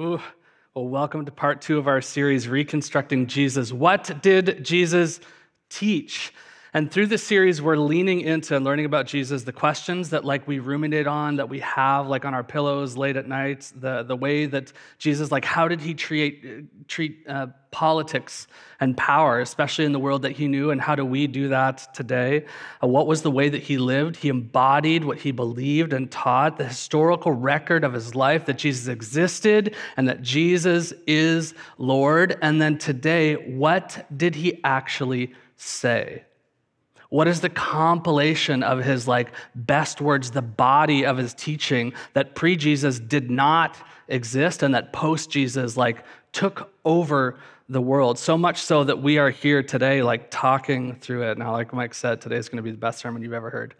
Ooh. Well, welcome to part two of our series, Reconstructing Jesus. What did Jesus teach? And through this series, we're leaning into and learning about Jesus, the questions that like we ruminate on, that we have like on our pillows late at night, the, the way that Jesus, like how did he treat, treat uh, politics and power, especially in the world that he knew, and how do we do that today? Uh, what was the way that he lived? He embodied what he believed and taught, the historical record of his life that Jesus existed and that Jesus is Lord. And then today, what did he actually say? What is the compilation of his like best words, the body of his teaching that pre-Jesus did not exist and that post-Jesus like took over the world so much so that we are here today like talking through it. Now like Mike said, today is going to be the best sermon you've ever heard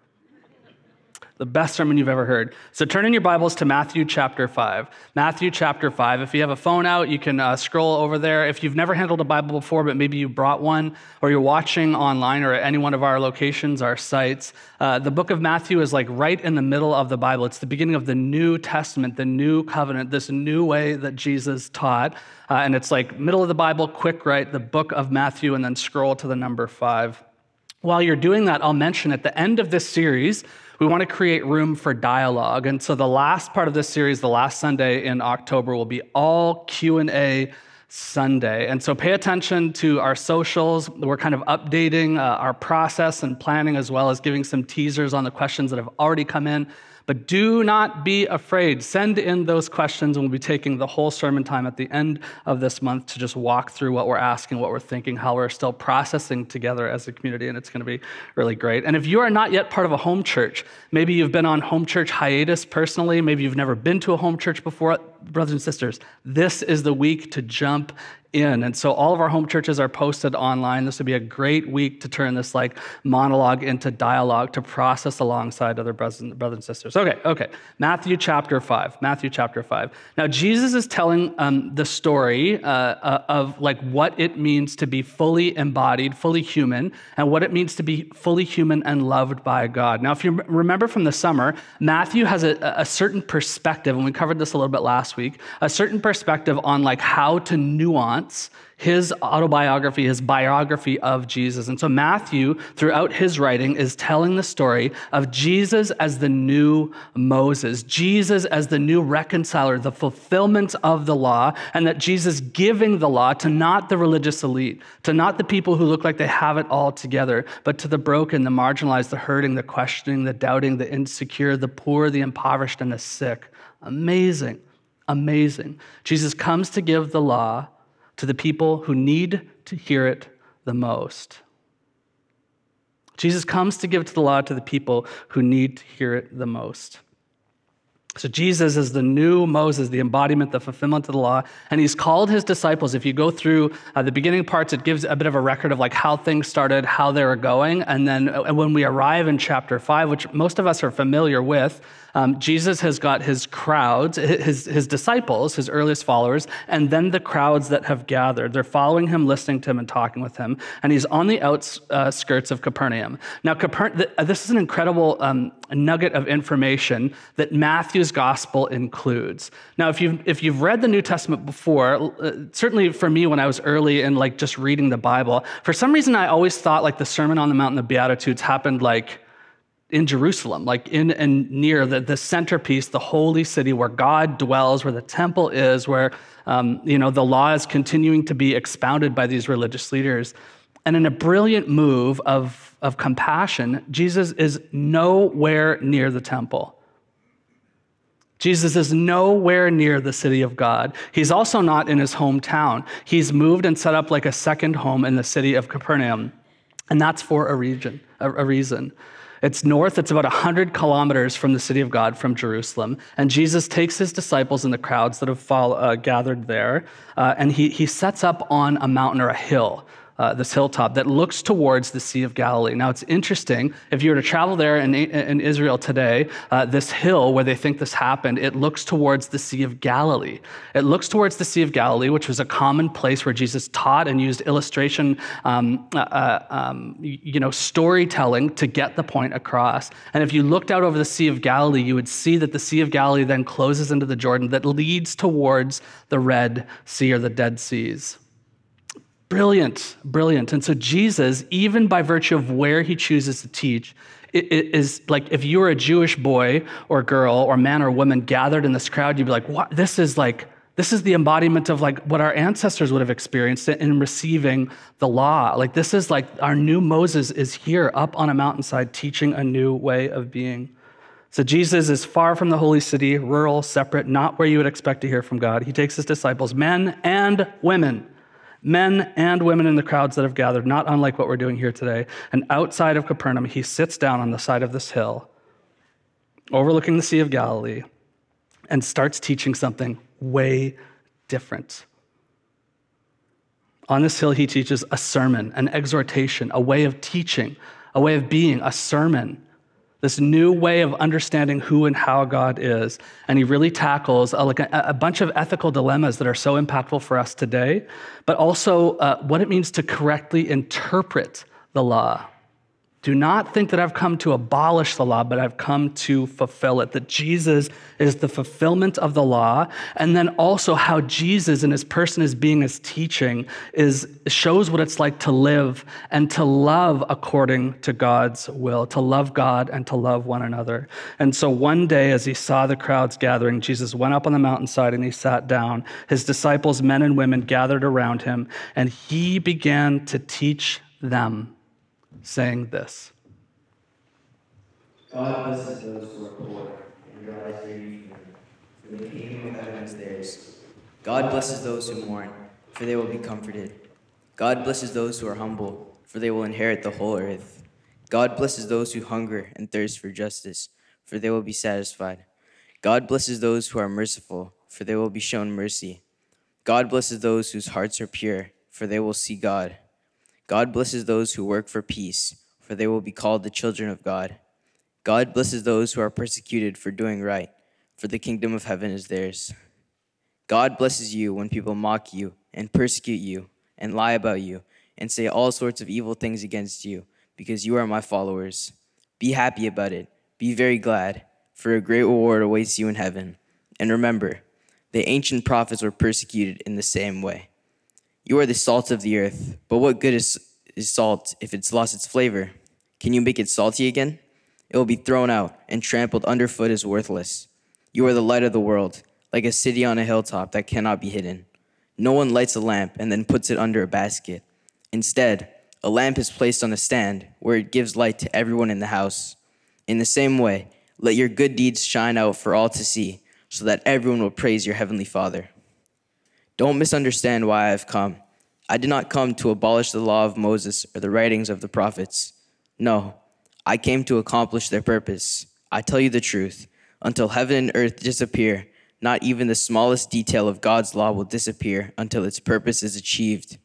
the best sermon you've ever heard. So turn in your Bibles to Matthew chapter 5. Matthew chapter 5. If you have a phone out, you can uh, scroll over there. If you've never handled a Bible before, but maybe you brought one, or you're watching online or at any one of our locations, our sites, uh, the book of Matthew is like right in the middle of the Bible. It's the beginning of the New Testament, the new covenant, this new way that Jesus taught. Uh, and it's like middle of the Bible, quick right, the book of Matthew, and then scroll to the number 5. While you're doing that, I'll mention at the end of this series, we want to create room for dialogue. And so the last part of this series, the last Sunday in October, will be all Q&A Sunday. And so pay attention to our socials. We're kind of updating uh, our process and planning as well as giving some teasers on the questions that have already come in. But do not be afraid. Send in those questions, and we'll be taking the whole sermon time at the end of this month to just walk through what we're asking, what we're thinking, how we're still processing together as a community, and it's going to be really great. And if you are not yet part of a home church, maybe you've been on home church hiatus personally, maybe you've never been to a home church before, brothers and sisters, this is the week to jump in. And so all of our home churches are posted online. This would be a great week to turn this like monologue into dialogue to process alongside other brothers and, sisters. Okay, okay. Matthew chapter 5. Matthew chapter 5. Now, Jesus is telling um, the story uh, uh, of like what it means to be fully embodied, fully human, and what it means to be fully human and loved by God. Now, if you remember from the summer, Matthew has a, a certain perspective, and we covered this a little bit last week, a certain perspective on like how to nuance wants his autobiography, his biography of Jesus. And so Matthew, throughout his writing, is telling the story of Jesus as the new Moses, Jesus as the new reconciler, the fulfillment of the law, and that Jesus giving the law to not the religious elite, to not the people who look like they have it all together, but to the broken, the marginalized, the hurting, the questioning, the doubting, the insecure, the poor, the impoverished, and the sick. Amazing. Amazing. Jesus comes to give the law to the people who need to hear it the most. Jesus comes to give to the law to the people who need to hear it the most. So, Jesus is the new Moses, the embodiment, the fulfillment of the law. And he's called his disciples. If you go through uh, the beginning parts, it gives a bit of a record of like how things started, how they were going. And then uh, when we arrive in chapter five, which most of us are familiar with, um, Jesus has got his crowds, his, his disciples, his earliest followers, and then the crowds that have gathered. They're following him, listening to him, and talking with him. And he's on the outskirts of Capernaum. Now, this is an incredible um, nugget of information that Matthew's gospel includes. Now, if you've, if you've read the New Testament before, uh, certainly for me when I was early in like just reading the Bible, for some reason I always thought like the Sermon on the Mount and the Beatitudes happened like in Jerusalem, like in and near the, the centerpiece, the holy city where God dwells, where the temple is, where um, you know the law is continuing to be expounded by these religious leaders. And in a brilliant move of, of compassion, Jesus is nowhere near the temple. Jesus is nowhere near the city of God. He's also not in his hometown. He's moved and set up like a second home in the city of Capernaum. And that's for a, region, a, a reason. It's north, it's about 100 kilometers from the city of God, from Jerusalem. And Jesus takes his disciples and the crowds that have fall, uh, gathered there, uh, and he, he sets up on a mountain or a hill. Uh, this hilltop that looks towards the Sea of Galilee. Now, it's interesting. If you were to travel there in, in Israel today, uh, this hill where they think this happened, it looks towards the Sea of Galilee. It looks towards the Sea of Galilee, which was a common place where Jesus taught and used illustration, um, uh, uh um, you know, storytelling to get the point across. And if you looked out over the Sea of Galilee, you would see that the Sea of Galilee then closes into the Jordan that leads towards the Red Sea or the Dead Seas. Brilliant, brilliant. And so Jesus, even by virtue of where he chooses to teach, is like if you were a Jewish boy or girl or man or woman gathered in this crowd, you'd be like, what? This is like, this is the embodiment of like what our ancestors would have experienced in receiving the law. Like this is like our new Moses is here up on a mountainside teaching a new way of being. So Jesus is far from the holy city, rural, separate, not where you would expect to hear from God. He takes his disciples, men and women men and women in the crowds that have gathered, not unlike what we're doing here today. And outside of Capernaum, he sits down on the side of this hill, overlooking the Sea of Galilee, and starts teaching something way different. On this hill, he teaches a sermon, an exhortation, a way of teaching, a way of being, a sermon this new way of understanding who and how God is. And he really tackles a, like a, a bunch of ethical dilemmas that are so impactful for us today, but also uh, what it means to correctly interpret the law. Do not think that I've come to abolish the law, but I've come to fulfill it. That Jesus is the fulfillment of the law. And then also how Jesus and his person as being his teaching is shows what it's like to live and to love according to God's will, to love God and to love one another. And so one day, as he saw the crowds gathering, Jesus went up on the mountainside and he sat down. His disciples, men and women, gathered around him, and he began to teach them saying this God blesses those who are poor and realize their need for the kingdom of heaven is theirs. God blesses those who mourn, for they will be comforted. God blesses those who are humble, for they will inherit the whole earth. God blesses those who hunger and thirst for justice, for they will be satisfied. God blesses those who are merciful, for they will be shown mercy. God blesses those whose hearts are pure, for they will see God. God blesses those who work for peace, for they will be called the children of God. God blesses those who are persecuted for doing right, for the kingdom of heaven is theirs. God blesses you when people mock you and persecute you and lie about you and say all sorts of evil things against you because you are my followers. Be happy about it. Be very glad, for a great reward awaits you in heaven. And remember, the ancient prophets were persecuted in the same way. You are the salt of the earth, but what good is, is salt if it's lost its flavor? Can you make it salty again? It will be thrown out and trampled underfoot as worthless. You are the light of the world, like a city on a hilltop that cannot be hidden. No one lights a lamp and then puts it under a basket. Instead, a lamp is placed on a stand where it gives light to everyone in the house. In the same way, let your good deeds shine out for all to see, so that everyone will praise your heavenly Father. Don't misunderstand why I have come. I did not come to abolish the law of Moses or the writings of the prophets. No, I came to accomplish their purpose. I tell you the truth. Until heaven and earth disappear, not even the smallest detail of God's law will disappear until its purpose is achieved.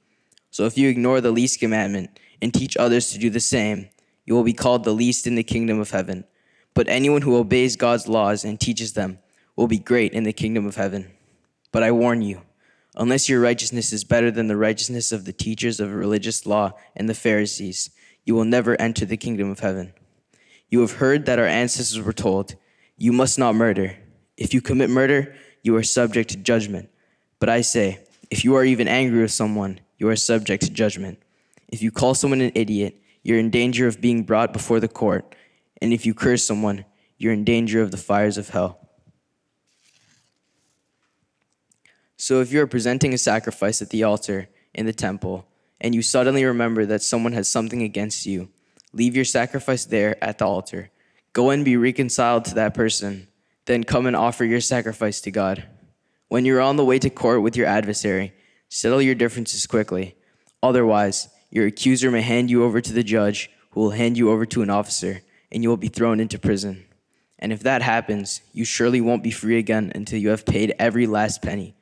So if you ignore the least commandment and teach others to do the same, you will be called the least in the kingdom of heaven. But anyone who obeys God's laws and teaches them will be great in the kingdom of heaven. But I warn you, Unless your righteousness is better than the righteousness of the teachers of religious law and the Pharisees, you will never enter the kingdom of heaven. You have heard that our ancestors were told, You must not murder. If you commit murder, you are subject to judgment. But I say, if you are even angry with someone, you are subject to judgment. If you call someone an idiot, you're in danger of being brought before the court. And if you curse someone, you're in danger of the fires of hell. So if you are presenting a sacrifice at the altar in the temple, and you suddenly remember that someone has something against you, leave your sacrifice there at the altar. Go and be reconciled to that person. Then come and offer your sacrifice to God. When you're on the way to court with your adversary, settle your differences quickly. Otherwise, your accuser may hand you over to the judge, who will hand you over to an officer, and you will be thrown into prison. And if that happens, you surely won't be free again until you have paid every last penny.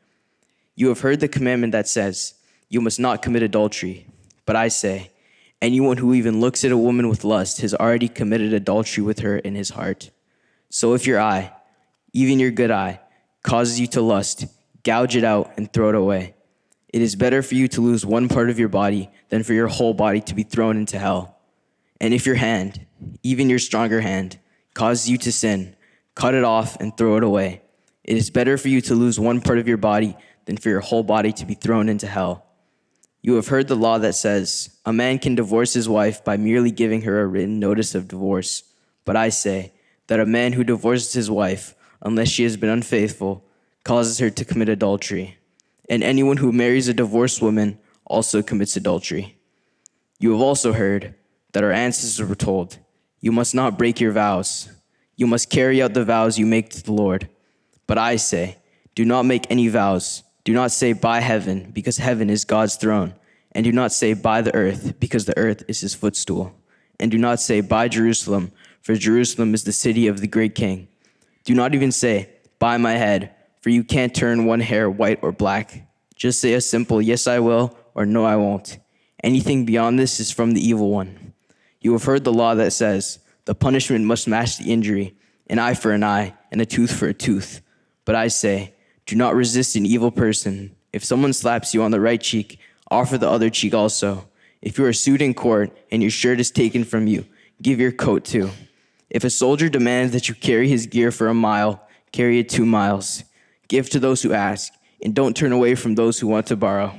You have heard the commandment that says, You must not commit adultery. But I say, anyone who even looks at a woman with lust has already committed adultery with her in his heart. So if your eye, even your good eye, causes you to lust, gouge it out and throw it away. It is better for you to lose one part of your body than for your whole body to be thrown into hell. And if your hand, even your stronger hand, causes you to sin, cut it off and throw it away. It is better for you to lose one part of your body than for your whole body to be thrown into hell. You have heard the law that says, A man can divorce his wife by merely giving her a written notice of divorce. But I say that a man who divorces his wife, unless she has been unfaithful, causes her to commit adultery. And anyone who marries a divorced woman also commits adultery. You have also heard that our ancestors were told, You must not break your vows. You must carry out the vows you make to the Lord. But I say, Do not make any vows. Do not say by heaven, because heaven is God's throne. And do not say by the earth, because the earth is his footstool. And do not say by Jerusalem, for Jerusalem is the city of the great king. Do not even say by my head, for you can't turn one hair white or black. Just say a simple yes, I will, or no, I won't. Anything beyond this is from the evil one. You have heard the law that says, the punishment must match the injury, an eye for an eye, and a tooth for a tooth. But I say, do not resist an evil person. If someone slaps you on the right cheek, offer the other cheek also. If you are sued in court and your shirt is taken from you, give your coat too. If a soldier demands that you carry his gear for a mile, carry it two miles. Give to those who ask, and don't turn away from those who want to borrow.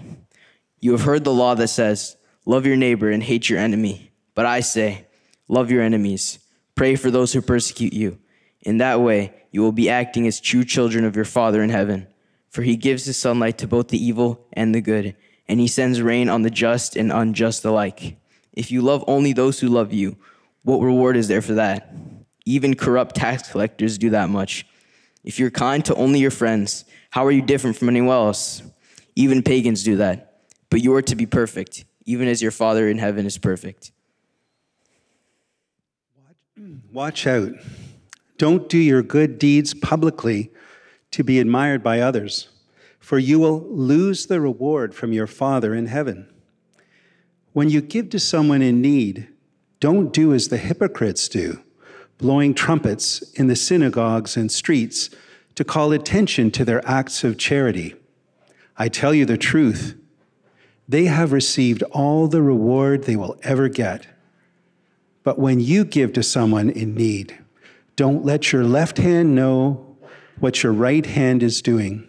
You have heard the law that says, Love your neighbor and hate your enemy. But I say, Love your enemies. Pray for those who persecute you. In that way, you will be acting as true children of your Father in heaven. For he gives his sunlight to both the evil and the good, and he sends rain on the just and unjust alike. If you love only those who love you, what reward is there for that? Even corrupt tax collectors do that much. If you're kind to only your friends, how are you different from anyone else? Even pagans do that. But you are to be perfect, even as your Father in heaven is perfect. Watch out. Don't do your good deeds publicly to be admired by others, for you will lose the reward from your Father in heaven. When you give to someone in need, don't do as the hypocrites do, blowing trumpets in the synagogues and streets to call attention to their acts of charity. I tell you the truth, they have received all the reward they will ever get. But when you give to someone in need, don't let your left hand know what your right hand is doing.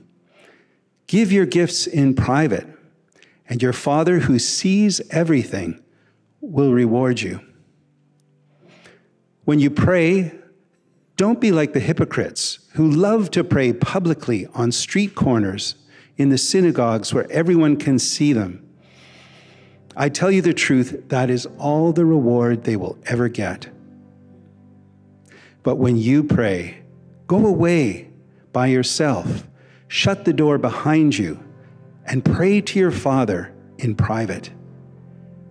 Give your gifts in private, and your Father who sees everything will reward you. When you pray, don't be like the hypocrites who love to pray publicly on street corners in the synagogues where everyone can see them. I tell you the truth, that is all the reward they will ever get. But when you pray, go away by yourself, shut the door behind you, and pray to your Father in private.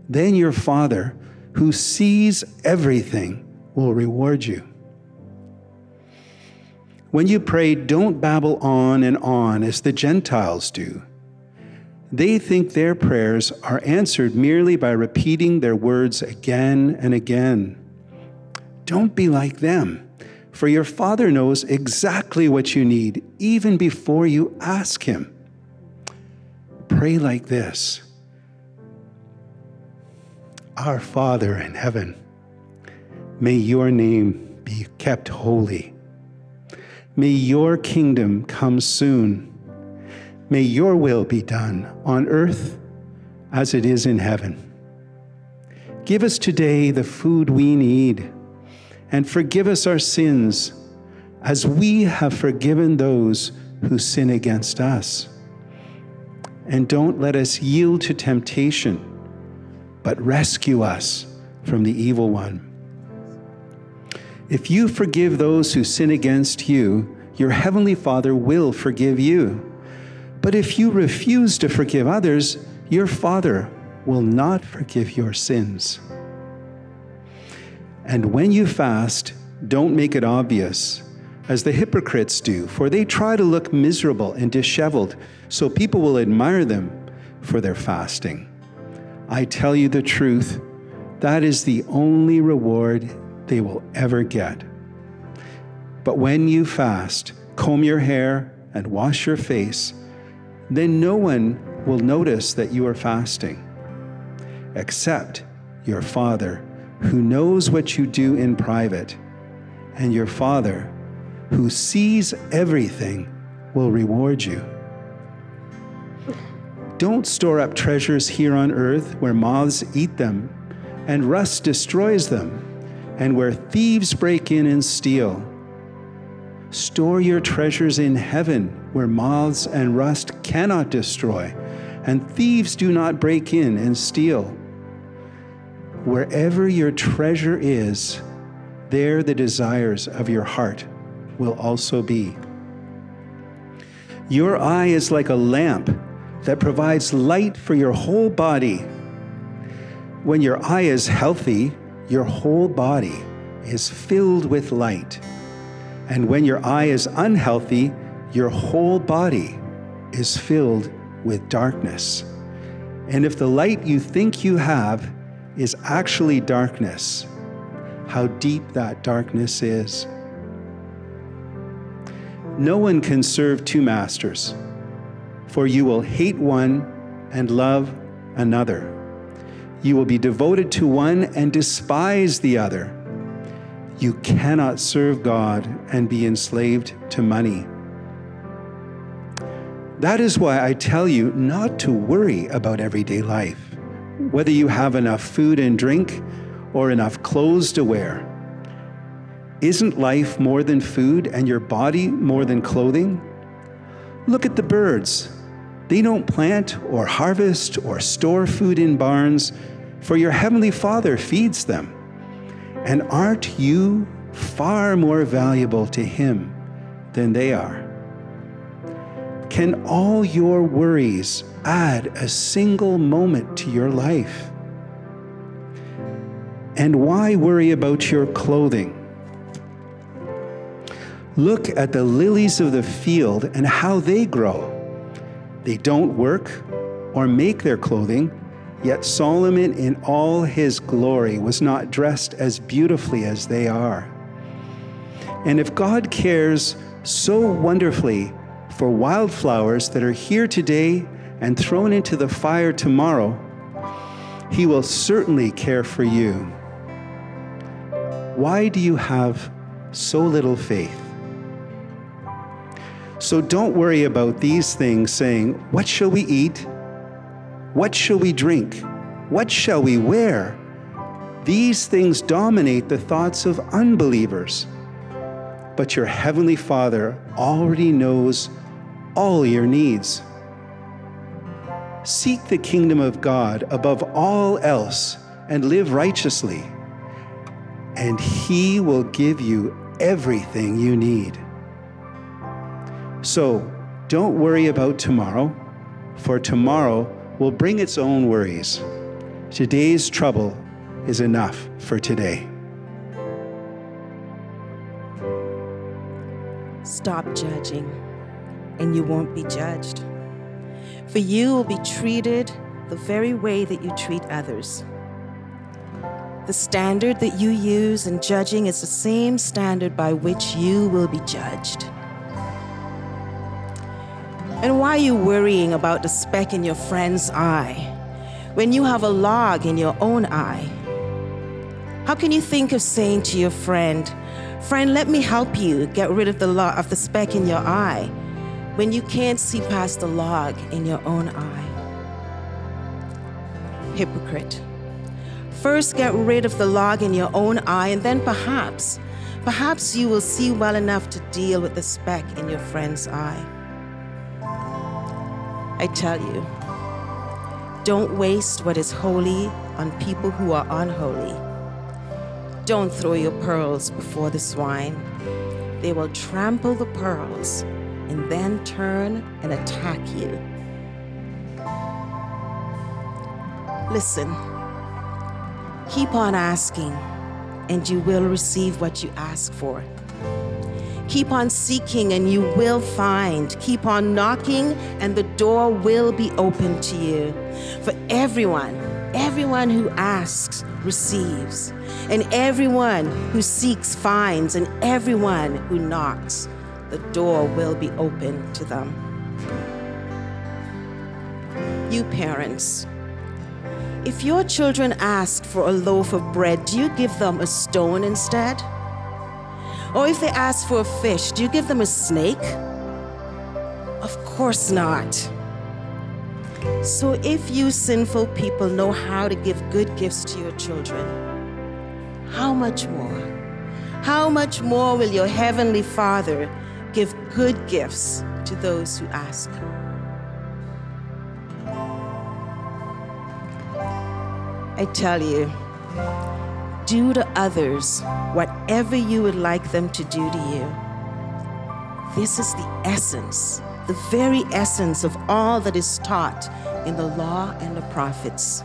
Then your Father, who sees everything, will reward you. When you pray, don't babble on and on as the Gentiles do. They think their prayers are answered merely by repeating their words again and again. Don't be like them, for your Father knows exactly what you need even before you ask Him. Pray like this Our Father in heaven, may your name be kept holy. May your kingdom come soon. May your will be done on earth as it is in heaven. Give us today the food we need, and forgive us our sins as we have forgiven those who sin against us. And don't let us yield to temptation, but rescue us from the evil one. If you forgive those who sin against you, your heavenly Father will forgive you. But if you refuse to forgive others, your Father will not forgive your sins. And when you fast, don't make it obvious, as the hypocrites do, for they try to look miserable and disheveled, so people will admire them for their fasting. I tell you the truth, that is the only reward they will ever get. But when you fast, comb your hair and wash your face, then no one will notice that you are fasting, except your Father, who knows what you do in private, and your Father, who sees everything, will reward you. Don't store up treasures here on earth where moths eat them and rust destroys them, and where thieves break in and steal. Store your treasures in heaven where moths and rust cannot destroy, and thieves do not break in and steal. Wherever your treasure is, there the desires of your heart will also be. Your eye is like a lamp that provides light for your whole body. When your eye is healthy, your whole body is filled with light. And when your eye is unhealthy, your whole body is filled with darkness. And if the light you think you have is actually darkness, how deep that darkness is. No one can serve two masters, for you will hate one and love another. You will be devoted to one and despise the other. You cannot serve God and be enslaved to money. That is why I tell you not to worry about everyday life, whether you have enough food and drink or enough clothes to wear. Isn't life more than food and your body more than clothing? Look at the birds. They don't plant or harvest or store food in barns, for your heavenly Father feeds them. And aren't you far more valuable to Him than they are? Can all your worries add a single moment to your life? And why worry about your clothing? Look at the lilies of the field and how they grow. They don't work or make their clothing, yet Solomon in all his glory was not dressed as beautifully as they are. And if God cares so wonderfully for wildflowers that are here today and thrown into the fire tomorrow, he will certainly care for you. Why do you have so little faith? So don't worry about these things, saying, What shall we eat? What shall we drink? What shall we wear? These things dominate the thoughts of unbelievers. But your heavenly Father already knows all your needs. Seek the kingdom of God above all else and live righteously, and He will give you everything you need. So don't worry about tomorrow, for tomorrow will bring its own worries. Today's trouble is enough for today. Stop judging, and you won't be judged. For you will be treated the very way that you treat others. The standard that you use in judging is the same standard by which you will be judged. And why are you worrying about the speck in your friend's eye when you have a log in your own eye? How can you think of saying to your friend, Friend, let me help you get rid of the log of the speck in your eye when you can't see past the log in your own eye? Hypocrite. First get rid of the log in your own eye, and then perhaps, perhaps you will see well enough to deal with the speck in your friend's eye. I tell you, don't waste what is holy on people who are unholy. Don't throw your pearls before the swine. They will trample the pearls and then turn and attack you. Listen, keep on asking, and you will receive what you ask for. Keep on seeking and you will find. Keep on knocking and the door will be open to you. For everyone everyone who asks receives, and everyone who seeks finds, and everyone who knocks, the door will be open to them. You parents, if your children ask for a loaf of bread, do you give them a stone instead? Or if they ask for a fish, do you give them a snake? Of course not. So if you sinful people know how to give good gifts to your children, how much more? How much more will your heavenly Father give good gifts to those who ask? I tell you, do to others whatever you would like them to do to you. This is the essence, the very essence of all that is taught in the law and the prophets.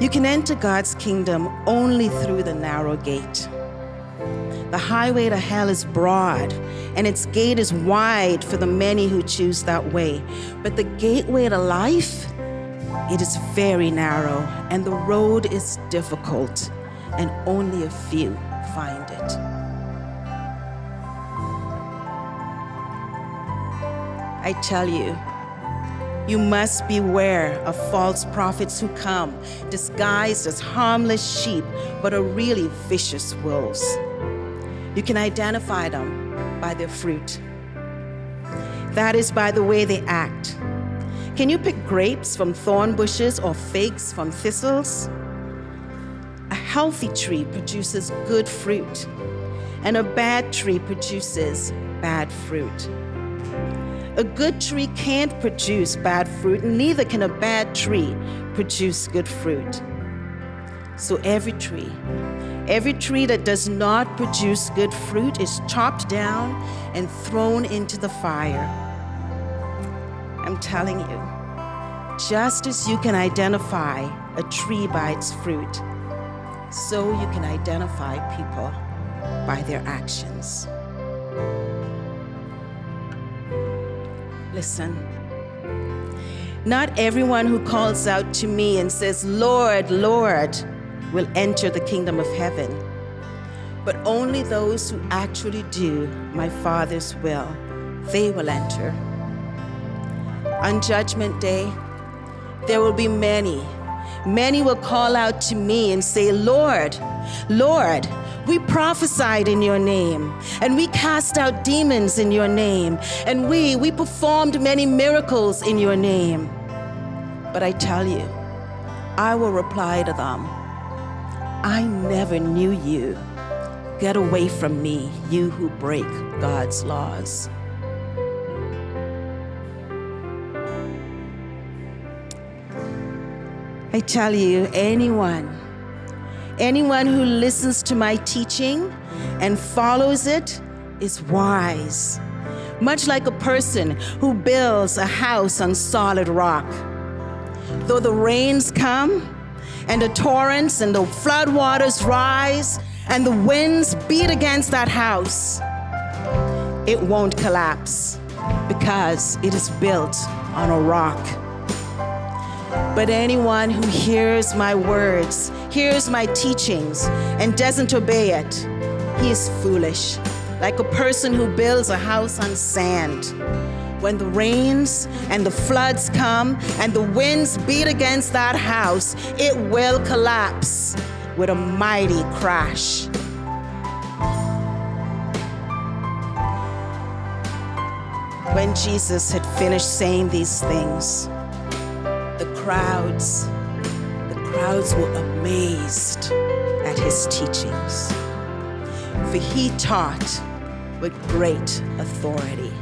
You can enter God's kingdom only through the narrow gate. The highway to hell is broad, and its gate is wide for the many who choose that way. But the gateway to life, it is very narrow, and the road is difficult, and only a few find it. I tell you, you must beware of false prophets who come disguised as harmless sheep, but are really vicious wolves. You can identify them by their fruit. That is by the way they act. Can you pick grapes from thorn bushes or figs from thistles? A healthy tree produces good fruit, and a bad tree produces bad fruit. A good tree can't produce bad fruit, and neither can a bad tree produce good fruit. So every tree, every tree that does not produce good fruit is chopped down and thrown into the fire. I'm telling you, just as you can identify a tree by its fruit, so you can identify people by their actions. Listen. Not everyone who calls out to me and says, Lord, Lord, will enter the kingdom of heaven, but only those who actually do my Father's will, they will enter. On Judgment Day, there will be many. Many will call out to me and say, Lord, Lord, we prophesied in your name, and we cast out demons in your name, and we, we performed many miracles in your name. But I tell you, I will reply to them, I never knew you. Get away from me, you who break God's laws. I tell you, anyone, anyone who listens to my teaching and follows it is wise, much like a person who builds a house on solid rock. Though the rains come, and the torrents and the floodwaters rise, and the winds beat against that house, it won't collapse because it is built on a rock. But anyone who hears my words, hears my teachings, and doesn't obey it, he is foolish, like a person who builds a house on sand. When the rains and the floods come and the winds beat against that house, it will collapse with a mighty crash. When Jesus had finished saying these things, the crowds, the crowds were amazed at his teachings, for he taught with great authority.